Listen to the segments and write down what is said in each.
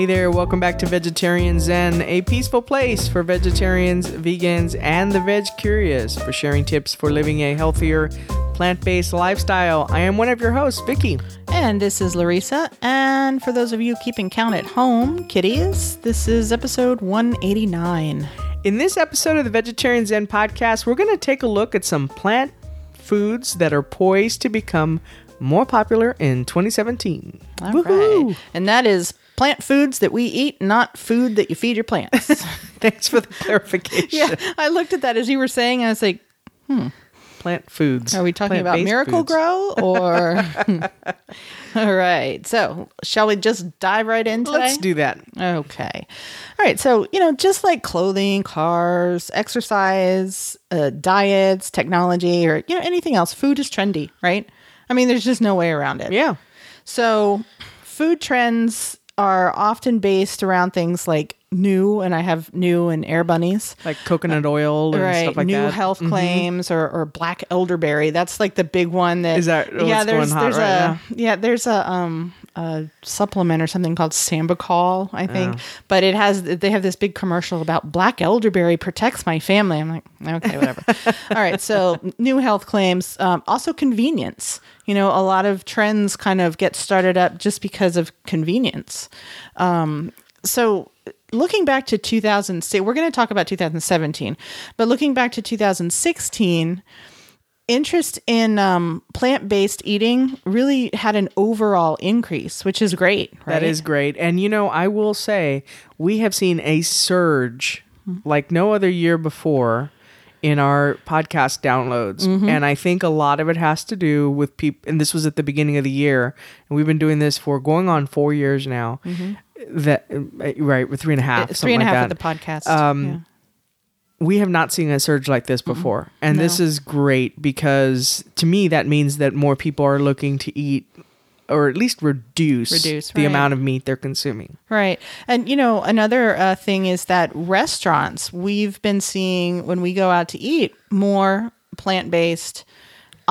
Hey there, welcome back to Vegetarian Zen, a peaceful place for vegetarians, vegans, and the veg curious for sharing tips for living a healthier, plant based lifestyle. I am one of your hosts, Vicky. And this is Larissa. And for those of you keeping count at home, kitties, this is episode 189. In this episode of the Vegetarian Zen podcast, we're going to take a look at some plant foods that are poised to become more popular in 2017. All right, And that is plant foods that we eat, not food that you feed your plants. Thanks for the clarification. yeah, I looked at that as you were saying, and I was like, hmm. Plant foods. Are we talking about Miracle foods. Grow or? All right. So, shall we just dive right in today? Let's do that. Okay. All right. So, you know, just like clothing, cars, exercise, uh, diets, technology, or, you know, anything else, food is trendy, right? I mean, there's just no way around it. Yeah. So, food trends are often based around things like new, and I have new and air bunnies. Like coconut oil and Right, stuff like new that. Mm-hmm. health claims or, or black elderberry. That's like the big one. That Is that yeah? There's there's right a now? yeah there's a um a supplement or something called Sambucol, I think. Oh. But it has they have this big commercial about black elderberry protects my family. I'm like okay, whatever. All right, so new health claims, um, also convenience. You know, a lot of trends kind of get started up just because of convenience. Um, so looking back to 2006 we're going to talk about 2017 but looking back to 2016 interest in um, plant-based eating really had an overall increase which is great right That is great. And you know, I will say we have seen a surge like no other year before in our podcast downloads. Mm-hmm. And I think a lot of it has to do with people and this was at the beginning of the year. And we've been doing this for going on four years now. That uh, right, with three and a half. Mm-hmm. three and a half like of the podcast Um, yeah. We have not seen a surge like this before. And this is great because to me that means that more people are looking to eat or at least reduce, Reduce, the right. amount of meat they're consuming. Right. And, you know, another uh, thing is that restaurants, we've been seeing when we go out to eat more plant based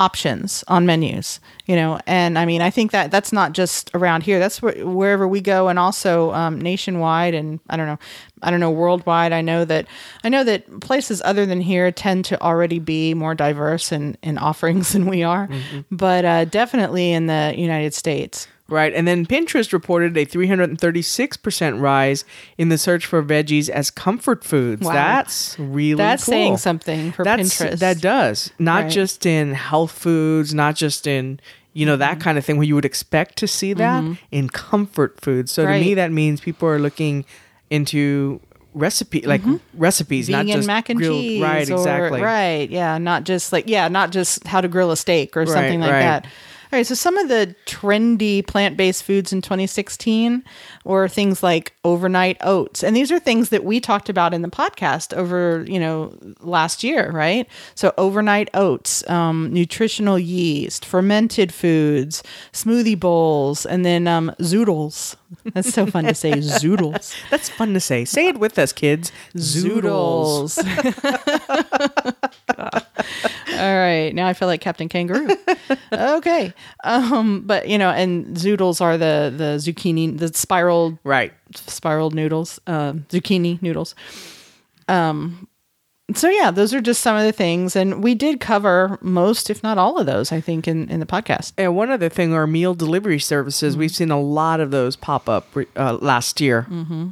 options on menus, you know, and I mean, I think that that's not just around here, that's where, wherever we go and also um, nationwide and I don't know, I don't know, worldwide. I know that, I know that places other than here tend to already be more diverse in, in offerings than we are, but uh, definitely in the United States. Right. And then Pinterest reported a 336% rise in the search for veggies as comfort foods. Wow. That's really That's cool. saying something for That's, Pinterest. That does. Not Right. just in health foods, not just in, you know, Mm-hmm. that kind of thing where you would expect to see that in comfort foods. So to me, that means people are looking into recipe like recipes, not Mm-hmm. just mac and grilled- cheese, Right, or- exactly. right, yeah, not just like yeah, not just how to grill a steak or something like right. that. All right, so some of the trendy plant-based foods in 2016 were things like overnight oats, and these are things that we talked about in the podcast over you know last year, right? So overnight oats, um, nutritional yeast, fermented foods, smoothie bowls, and then um, zoodles. That's so fun to say, zoodles. That's fun to say. Say it with us, kids. Zoodles. All right, now I feel like Captain Kangaroo. okay, um, but you know, and zoodles are the the zucchini, the spiraled Right. spiraled noodles, uh, zucchini noodles. Um, so yeah, those are just some of the things, and we did cover most, if not all of those, I think, in in the podcast. And one other thing, our meal delivery services, Mm-hmm. we've seen a lot of those pop up uh, last year.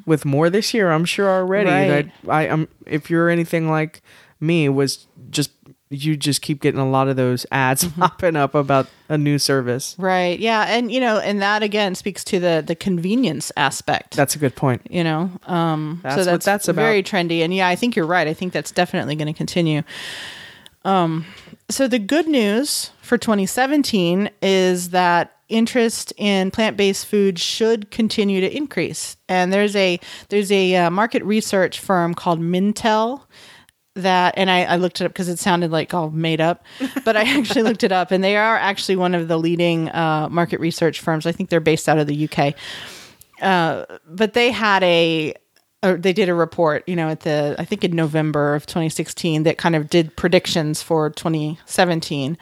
With more this year, I'm sure already. Mm-hmm. Right. That I am. If you're anything like me, was just you just keep getting a lot of those ads Mm-hmm. popping up about a new service. Right. Yeah, and you know, and that again speaks to the the convenience aspect. That's a good point. you know um That's so what that's, that's about. very trendy and yeah i think you're right i think that's definitely going to continue um so the good news for 2017 is that interest in plant-based food should continue to increase and there's a there's a uh, market research firm called mintel that and I, I looked it up because it sounded like all made up but i actually looked it up and they are actually one of the leading uh, market research firms i think they're based out of the uk uh, but they had a or they did a report, you know, at the I think in November of 2016 that kind of did predictions for 2017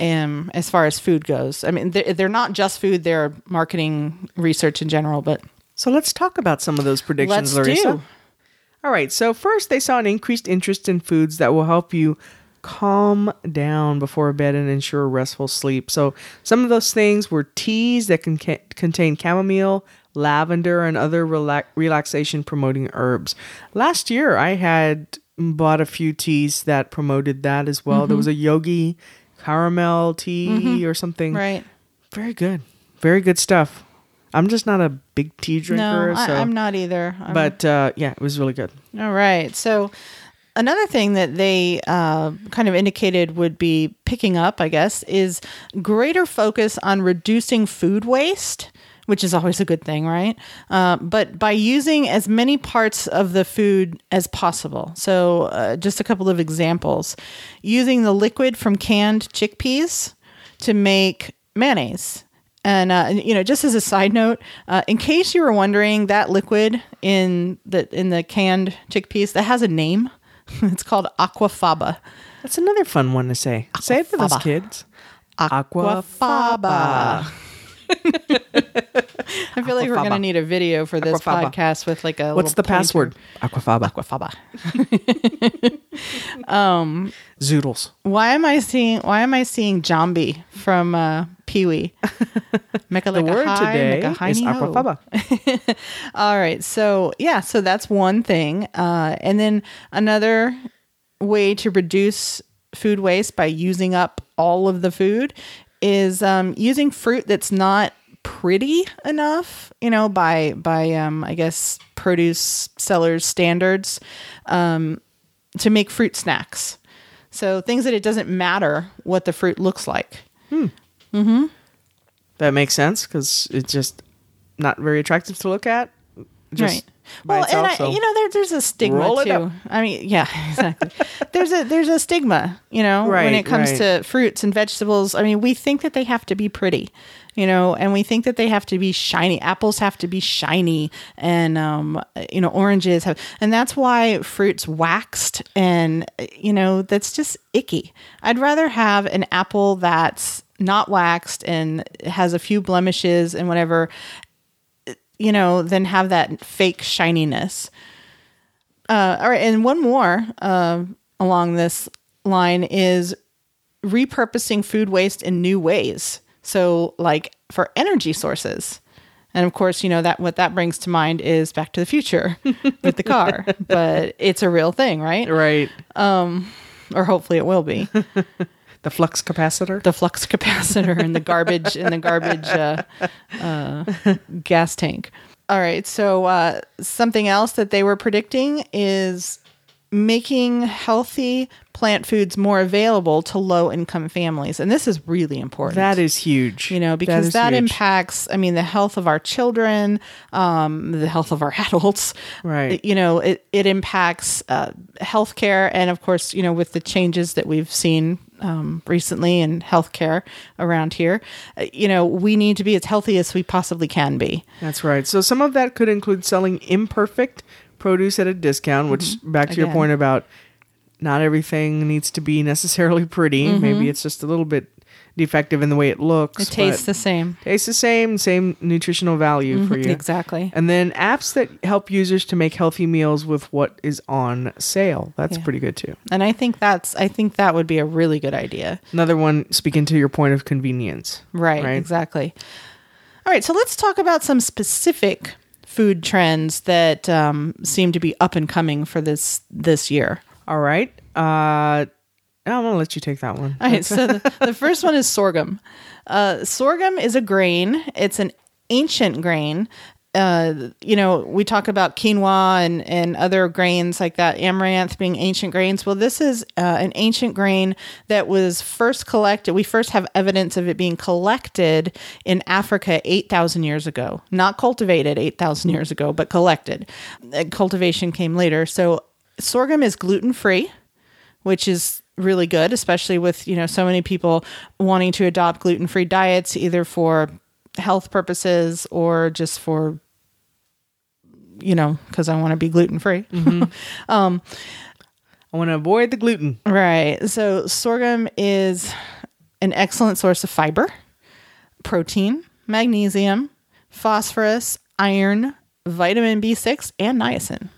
um, as far as food goes. I mean, they're, they're not just food; they're marketing research in general. But So let's talk about some of those predictions, Larissa. do. All right. So first, they saw an increased interest in foods that will help you calm down before bed and ensure restful sleep. So some of those things were teas that can ca- contain chamomile, lavender, and other relax- relaxation promoting herbs. Last year, I had bought a few teas that promoted that as well. There mm-hmm. was a yogi caramel tea mm-hmm. or something. Right. Very good. Very good stuff. I'm just not a big tea drinker, No, I, so I'm not either. I'm- but uh, yeah, it was really good. All right. So another thing that they uh, kind of indicated would be picking up, I guess, is greater focus on reducing food waste. Which is always a good thing, right? Uh, but by using as many parts of the food as possible. So, uh, just a couple of examples using the liquid from canned chickpeas to make mayonnaise. And uh, you know, just as a side note, uh, in case you were wondering, that liquid in the in the canned chickpeas that has a name. it's called aquafaba. That's another fun one to say. Say it for those Aquafaba. kids. Aquafaba. I feel like we're gonna need a video for this Aquafaba. podcast with like a. What's the pointer. password? Aquafaba. Aquafaba. Zoodles. Why am I seeing? Why am I seeing Jambi from uh, Pee Wee? The word high, today is aquafaba. All right. So, yeah, so that's one thing. Uh, and then another way to reduce food waste by using up all of the food is um, using fruit that's not pretty enough, you know, by by um, I guess produce sellers standards um, to make fruit snacks. So things that it doesn't matter what the fruit looks like. Hmm. Mm-hmm. That makes sense because it's just not very attractive to look at. Just right. Well, itself, and I, so- you know, there, there's a stigma too. up. I mean, yeah, exactly. there's a there's a stigma, you know, when it comes right. to fruits and vegetables. I mean, we think that they have to be pretty, you know, and we think that they have to be shiny. Apples have to be shiny, and um, you know, oranges have, and that's why fruits waxed, and you know, that's just icky. I'd rather have an apple that's not waxed and has a few blemishes and whatever you know, than have that fake shininess. Uh, all right, and one more uh, along this line is repurposing food waste in new ways. So, like for energy sources. And of course, you know that what that brings to mind is Back to the Future with the car, but it's a real thing, right? right. Um, Or hopefully it will be. The flux capacitor. the flux capacitor and the garbage and the garbage uh, uh, gas tank. All right. So uh, something else that they were predicting is making healthy plant foods more available to low income families, and this is really important. that is huge. you know because is that, impacts i mean the health of our children um, the health of our adults Right. you know it, it impacts uh, healthcare and of course you know with the changes that we've seen um, recently in healthcare around here uh, you know we need to be as healthy as we possibly can be That's right. So some of that could include selling imperfect produce at a discount, which back to your Mm-hmm. Point about not everything needs to be necessarily pretty. Maybe it's just a little bit defective in the way it looks. Mm-hmm. it tastes the same tastes the same, same nutritional value for you. exactly And then apps that help users to make healthy meals with what is on sale. That's Yeah. pretty good too. and i think that's i think that would be a really good idea Another one speaking to your point of convenience. Right, Right. exactly. All right, so let's talk about some specific food trends that um, seem to be up and coming for this this year. All right. Uh I'm gonna let you take that one. All right, so the, the first one is sorghum. Uh, sorghum is a grain. It's an ancient grain. Uh, you know, we talk about quinoa and, and other grains like that, amaranth being ancient grains. Well, this is uh, an ancient grain that was first collected. We first have evidence of it being collected in Africa 8,000 years ago. Not cultivated 8,000 years ago, but collected. Cultivation came later. So sorghum is gluten free which is really good, especially with you know so many people wanting to adopt gluten free diets, either for health purposes or just for you know because I want to be gluten free. I want to avoid the gluten. Right. So sorghum is an excellent source of fiber, protein, magnesium, phosphorus, iron, vitamin B6, and niacin.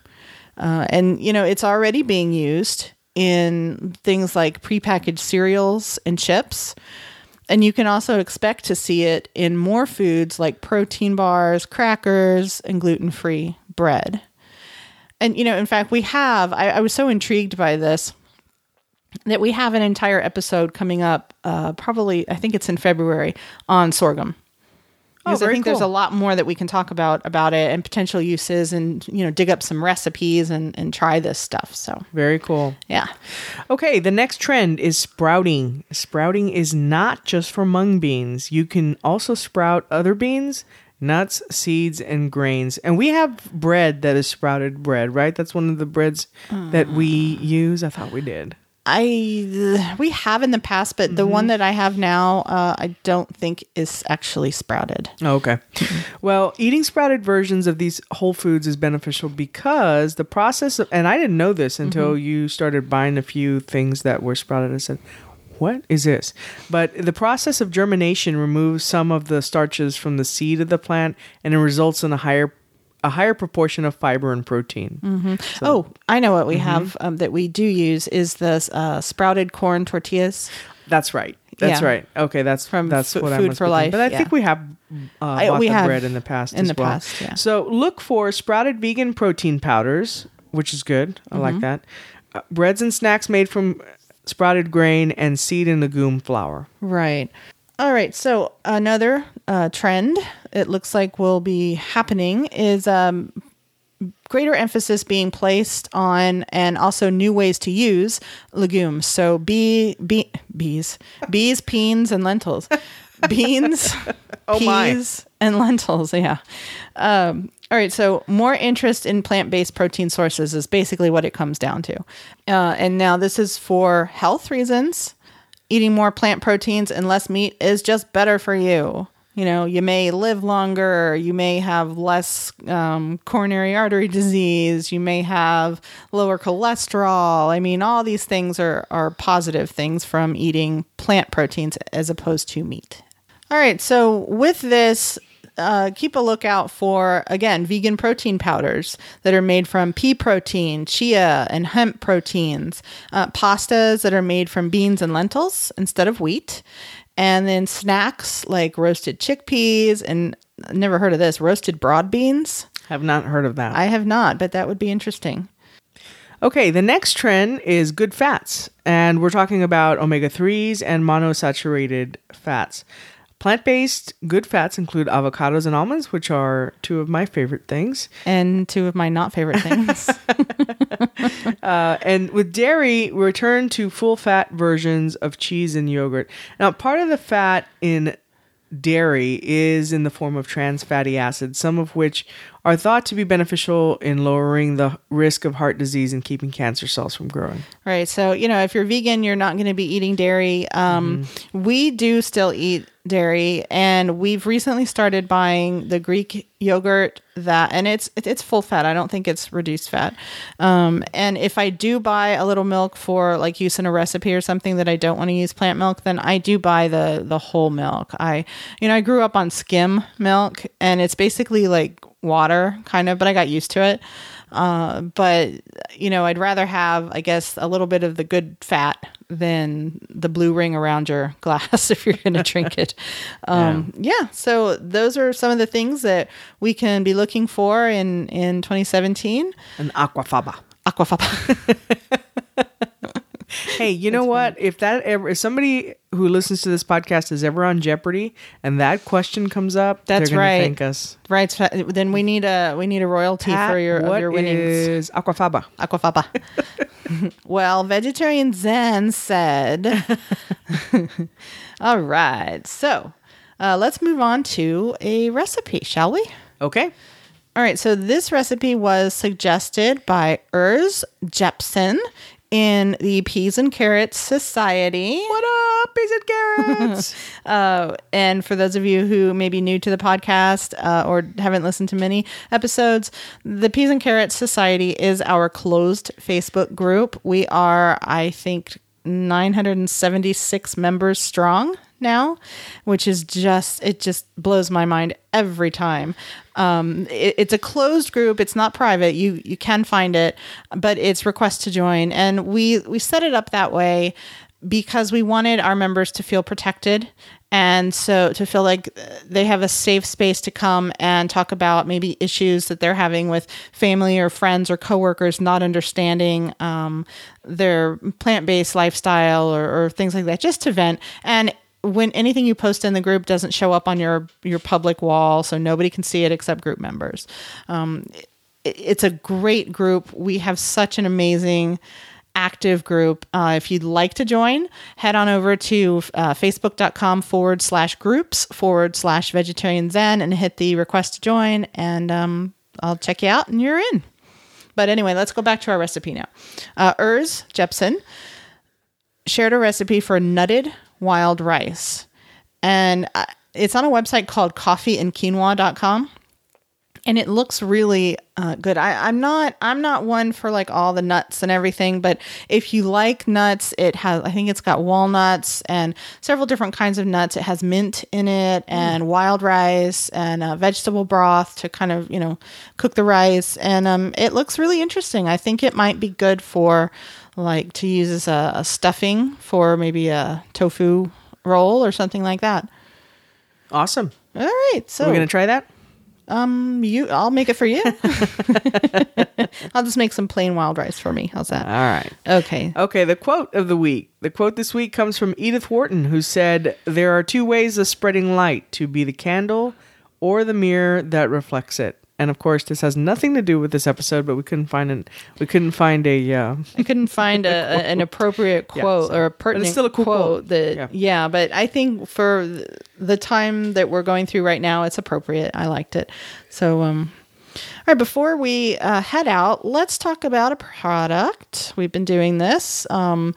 Uh, and, you know, it's already being used in things like prepackaged cereals and chips. And you can also expect to see it in more foods like protein bars, crackers, and gluten free bread. And, you know, in fact, we have, I, I, was so intrigued by this that we have an entire episode coming up, uh, probably, I think it's in February, on sorghum. Oh, because oh, I think cool. there's a lot more that we can talk about about it and potential uses and you know dig up some recipes and and try this stuff. So very cool. Yeah. Okay, the next trend is sprouting. Sprouting is not just for mung beans. You can also sprout other beans, nuts, seeds, and grains. And we have bread that is sprouted bread, right? That's one of the breads mm. that we use. I thought we did. I we have in the past, but mm-hmm. the one that I have now, uh, I don't think is actually sprouted. Oh, okay. well, eating sprouted versions of these whole foods is beneficial because the process of, and I didn't know this until mm-hmm. you started buying a few things that were sprouted. I said, what is this? But the process of germination removes some of the starches from the seed of the plant and it results in a higher a higher proportion of fiber and protein. Mm-hmm. So, oh, I know what we mm-hmm. have um, that we do use is the uh, sprouted corn tortillas. That's right. That's yeah. right. Okay, that's from that's f- what food for life. But I yeah. think we have uh, I, we have bread in the past in the well. past. Yeah. So look for sprouted vegan protein powders, which is good. I mm-hmm. like that. Uh, breads and snacks made from sprouted grain and seed and legume flour. Right. All right. So another uh, trend it looks like will be happening is um, greater emphasis being placed on and also new ways to use legumes. So bee, bee bees, bees, peas, and lentils. Beans, oh peas, my. and lentils. Yeah. Um, all right, so more interest in plant based protein sources is basically what it comes down to. Uh, and now this is for health reasons eating more plant proteins and less meat is just better for you. You know, you may live longer, you may have less um, coronary artery disease, you may have lower cholesterol. I mean, all these things are, are positive things from eating plant proteins as opposed to meat. All right, so with this, uh, keep a lookout for again vegan protein powders that are made from pea protein, chia, and hemp proteins, uh, pastas that are made from beans and lentils instead of wheat, and then snacks like roasted chickpeas and never heard of this roasted broad beans. Have not heard of that. I have not, but that would be interesting. Okay, the next trend is good fats, and we're talking about omega 3s and monosaturated fats. Plant based good fats include avocados and almonds, which are two of my favorite things. And two of my not favorite things. uh, and with dairy, we return to full fat versions of cheese and yogurt. Now, part of the fat in dairy is in the form of trans fatty acids, some of which are thought to be beneficial in lowering the risk of heart disease and keeping cancer cells from growing. Right. So, you know, if you're vegan, you're not going to be eating dairy. Um, mm-hmm. We do still eat dairy and we've recently started buying the greek yogurt that and it's it's full fat i don't think it's reduced fat um, and if i do buy a little milk for like use in a recipe or something that i don't want to use plant milk then i do buy the the whole milk i you know i grew up on skim milk and it's basically like water kind of but i got used to it uh, but you know i'd rather have i guess a little bit of the good fat than the blue ring around your glass if you're going to drink it. Um, yeah. yeah. So those are some of the things that we can be looking for in in 2017. An aquafaba. Aquafaba. hey, you know what? If that ever, if somebody who listens to this podcast is ever on Jeopardy and that question comes up, that's right. Thank us. Right. Then we need a we need a royalty Pat, for your what your winnings. Is aquafaba. Aquafaba. well, vegetarian Zen said. All right. So uh, let's move on to a recipe, shall we? Okay. All right, so this recipe was suggested by Urs Jepson in the Peas and Carrots Society. What up, Peas and Carrots? uh, and for those of you who may be new to the podcast uh, or haven't listened to many episodes, the Peas and Carrots Society is our closed Facebook group. We are, I think, 976 members strong now, which is just it just blows my mind every time. Um, it, it's a closed group; it's not private. You you can find it, but it's request to join, and we we set it up that way because we wanted our members to feel protected and so to feel like they have a safe space to come and talk about maybe issues that they're having with family or friends or coworkers not understanding um, their plant-based lifestyle or, or things like that just to vent and when anything you post in the group doesn't show up on your your public wall so nobody can see it except group members um, it, it's a great group we have such an amazing active group. Uh, if you'd like to join, head on over to uh, facebook.com forward slash groups forward slash vegetarian zen and hit the request to join, and um, I'll check you out and you're in. But anyway, let's go back to our recipe now. Uh, Urs Jepson shared a recipe for nutted wild rice, and uh, it's on a website called coffeeandquinoa.com and it looks really uh, good. I, I'm not I'm not one for like all the nuts and everything, but if you like nuts, it has I think it's got walnuts and several different kinds of nuts. It has mint in it and mm. wild rice and uh, vegetable broth to kind of you know cook the rice, and um, it looks really interesting. I think it might be good for like to use as a, a stuffing for maybe a tofu roll or something like that. Awesome. All right, so we're gonna try that. Um, you, I'll make it for you. I'll just make some plain wild rice for me. How's that? All right. Okay. Okay. The quote of the week. The quote this week comes from Edith Wharton, who said, "There are two ways of spreading light: to be the candle, or the mirror that reflects it." And of course, this has nothing to do with this episode, but we couldn't find an we couldn't find a uh, I couldn't find a, a, an appropriate quote yeah, so, or a pertinent still a cool quote, quote that yeah. yeah. But I think for the time that we're going through right now, it's appropriate. I liked it. So um, all right, before we uh, head out, let's talk about a product. We've been doing this. Um,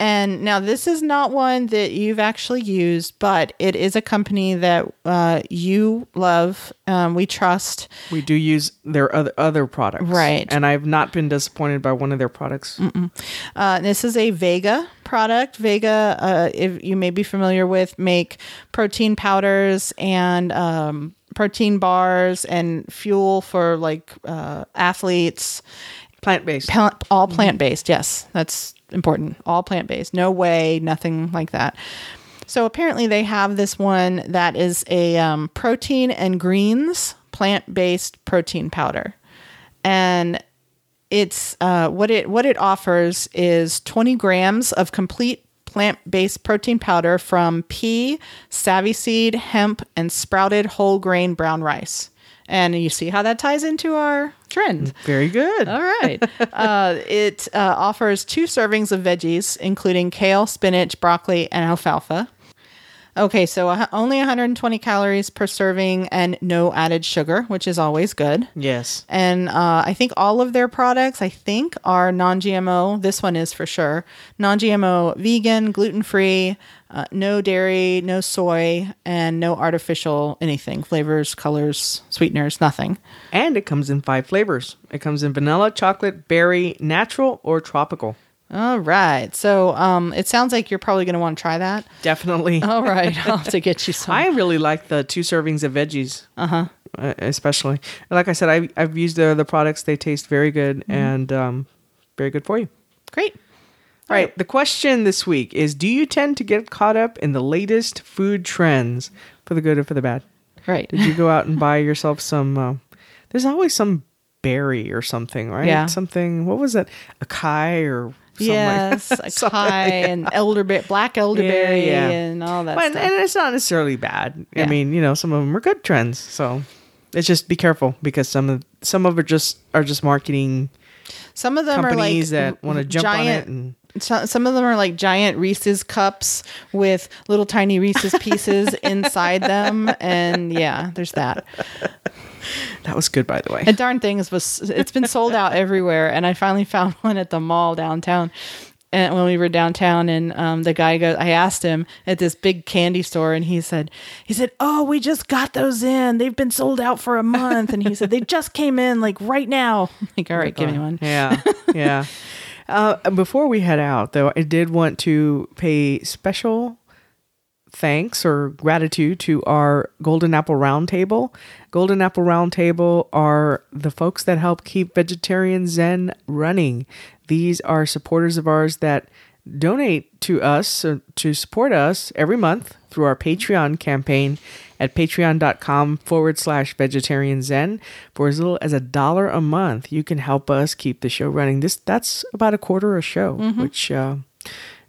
and now this is not one that you've actually used, but it is a company that uh, you love. Um, we trust. We do use their other other products, right? And I've not been disappointed by one of their products. Uh, this is a Vega product. Vega, uh, if you may be familiar with, make protein powders and um, protein bars and fuel for like uh, athletes. Plant based. all plant based. Yes, that's important. All plant based. No whey, nothing like that. So apparently they have this one that is a um, protein and greens plant based protein powder, and it's uh, what it what it offers is 20 grams of complete plant based protein powder from pea, SaviSeed, hemp, and sprouted whole grain brown rice. And you see how that ties into our trend. Very good. All right. uh, it uh, offers two servings of veggies, including kale, spinach, broccoli, and alfalfa. Okay, so only 120 calories per serving and no added sugar, which is always good. Yes. And uh, I think all of their products, I think, are non GMO. This one is for sure. Non GMO, vegan, gluten free, uh, no dairy, no soy, and no artificial anything flavors, colors, sweeteners, nothing. And it comes in five flavors it comes in vanilla, chocolate, berry, natural, or tropical. All right. So um, it sounds like you're probably going to want to try that. Definitely. All right. I'll have to get you some. I really like the two servings of veggies. Uh-huh. Uh, especially. Like I said, I, I've used the, the products. They taste very good mm-hmm. and um, very good for you. Great. All right. The question this week is Do you tend to get caught up in the latest food trends for the good or for the bad? Right. Did you go out and buy yourself some? Uh, there's always some berry or something, right? Yeah. Something, what was it? Acai or yes, like acai and elderberry, black elderberry, yeah, yeah. and all that. But, and it's not necessarily bad. Yeah. I mean, you know, some of them are good trends. So it's just be careful because some of some of it just are just marketing. Some of them are like that want to jump giant, on it and. So, some of them are like giant Reese's cups with little tiny Reese's pieces inside them, and yeah, there's that. That was good, by the way. And darn things was it's been sold out everywhere, and I finally found one at the mall downtown. And when we were downtown, and um, the guy goes, I asked him at this big candy store, and he said, he said, "Oh, we just got those in. They've been sold out for a month." And he said, "They just came in like right now." I'm like, all right, give me one. Yeah, yeah. Uh, before we head out, though, I did want to pay special thanks or gratitude to our Golden Apple Roundtable. Golden Apple Roundtable are the folks that help keep Vegetarian Zen running. These are supporters of ours that donate to us uh, to support us every month through our Patreon campaign at patreon.com forward slash vegetarian zen for as little as a dollar a month you can help us keep the show running this that's about a quarter a show which uh,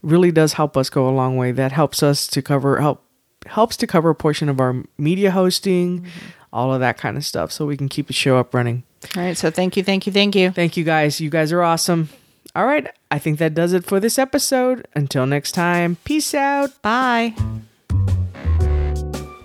really does help us go a long way that helps us to cover help helps to cover a portion of our media hosting all of that kind of stuff so we can keep the show up running All right. So thank you, thank you, thank you. Thank you guys. You guys are awesome. All right. I think that does it for this episode. Until next time, peace out. Bye.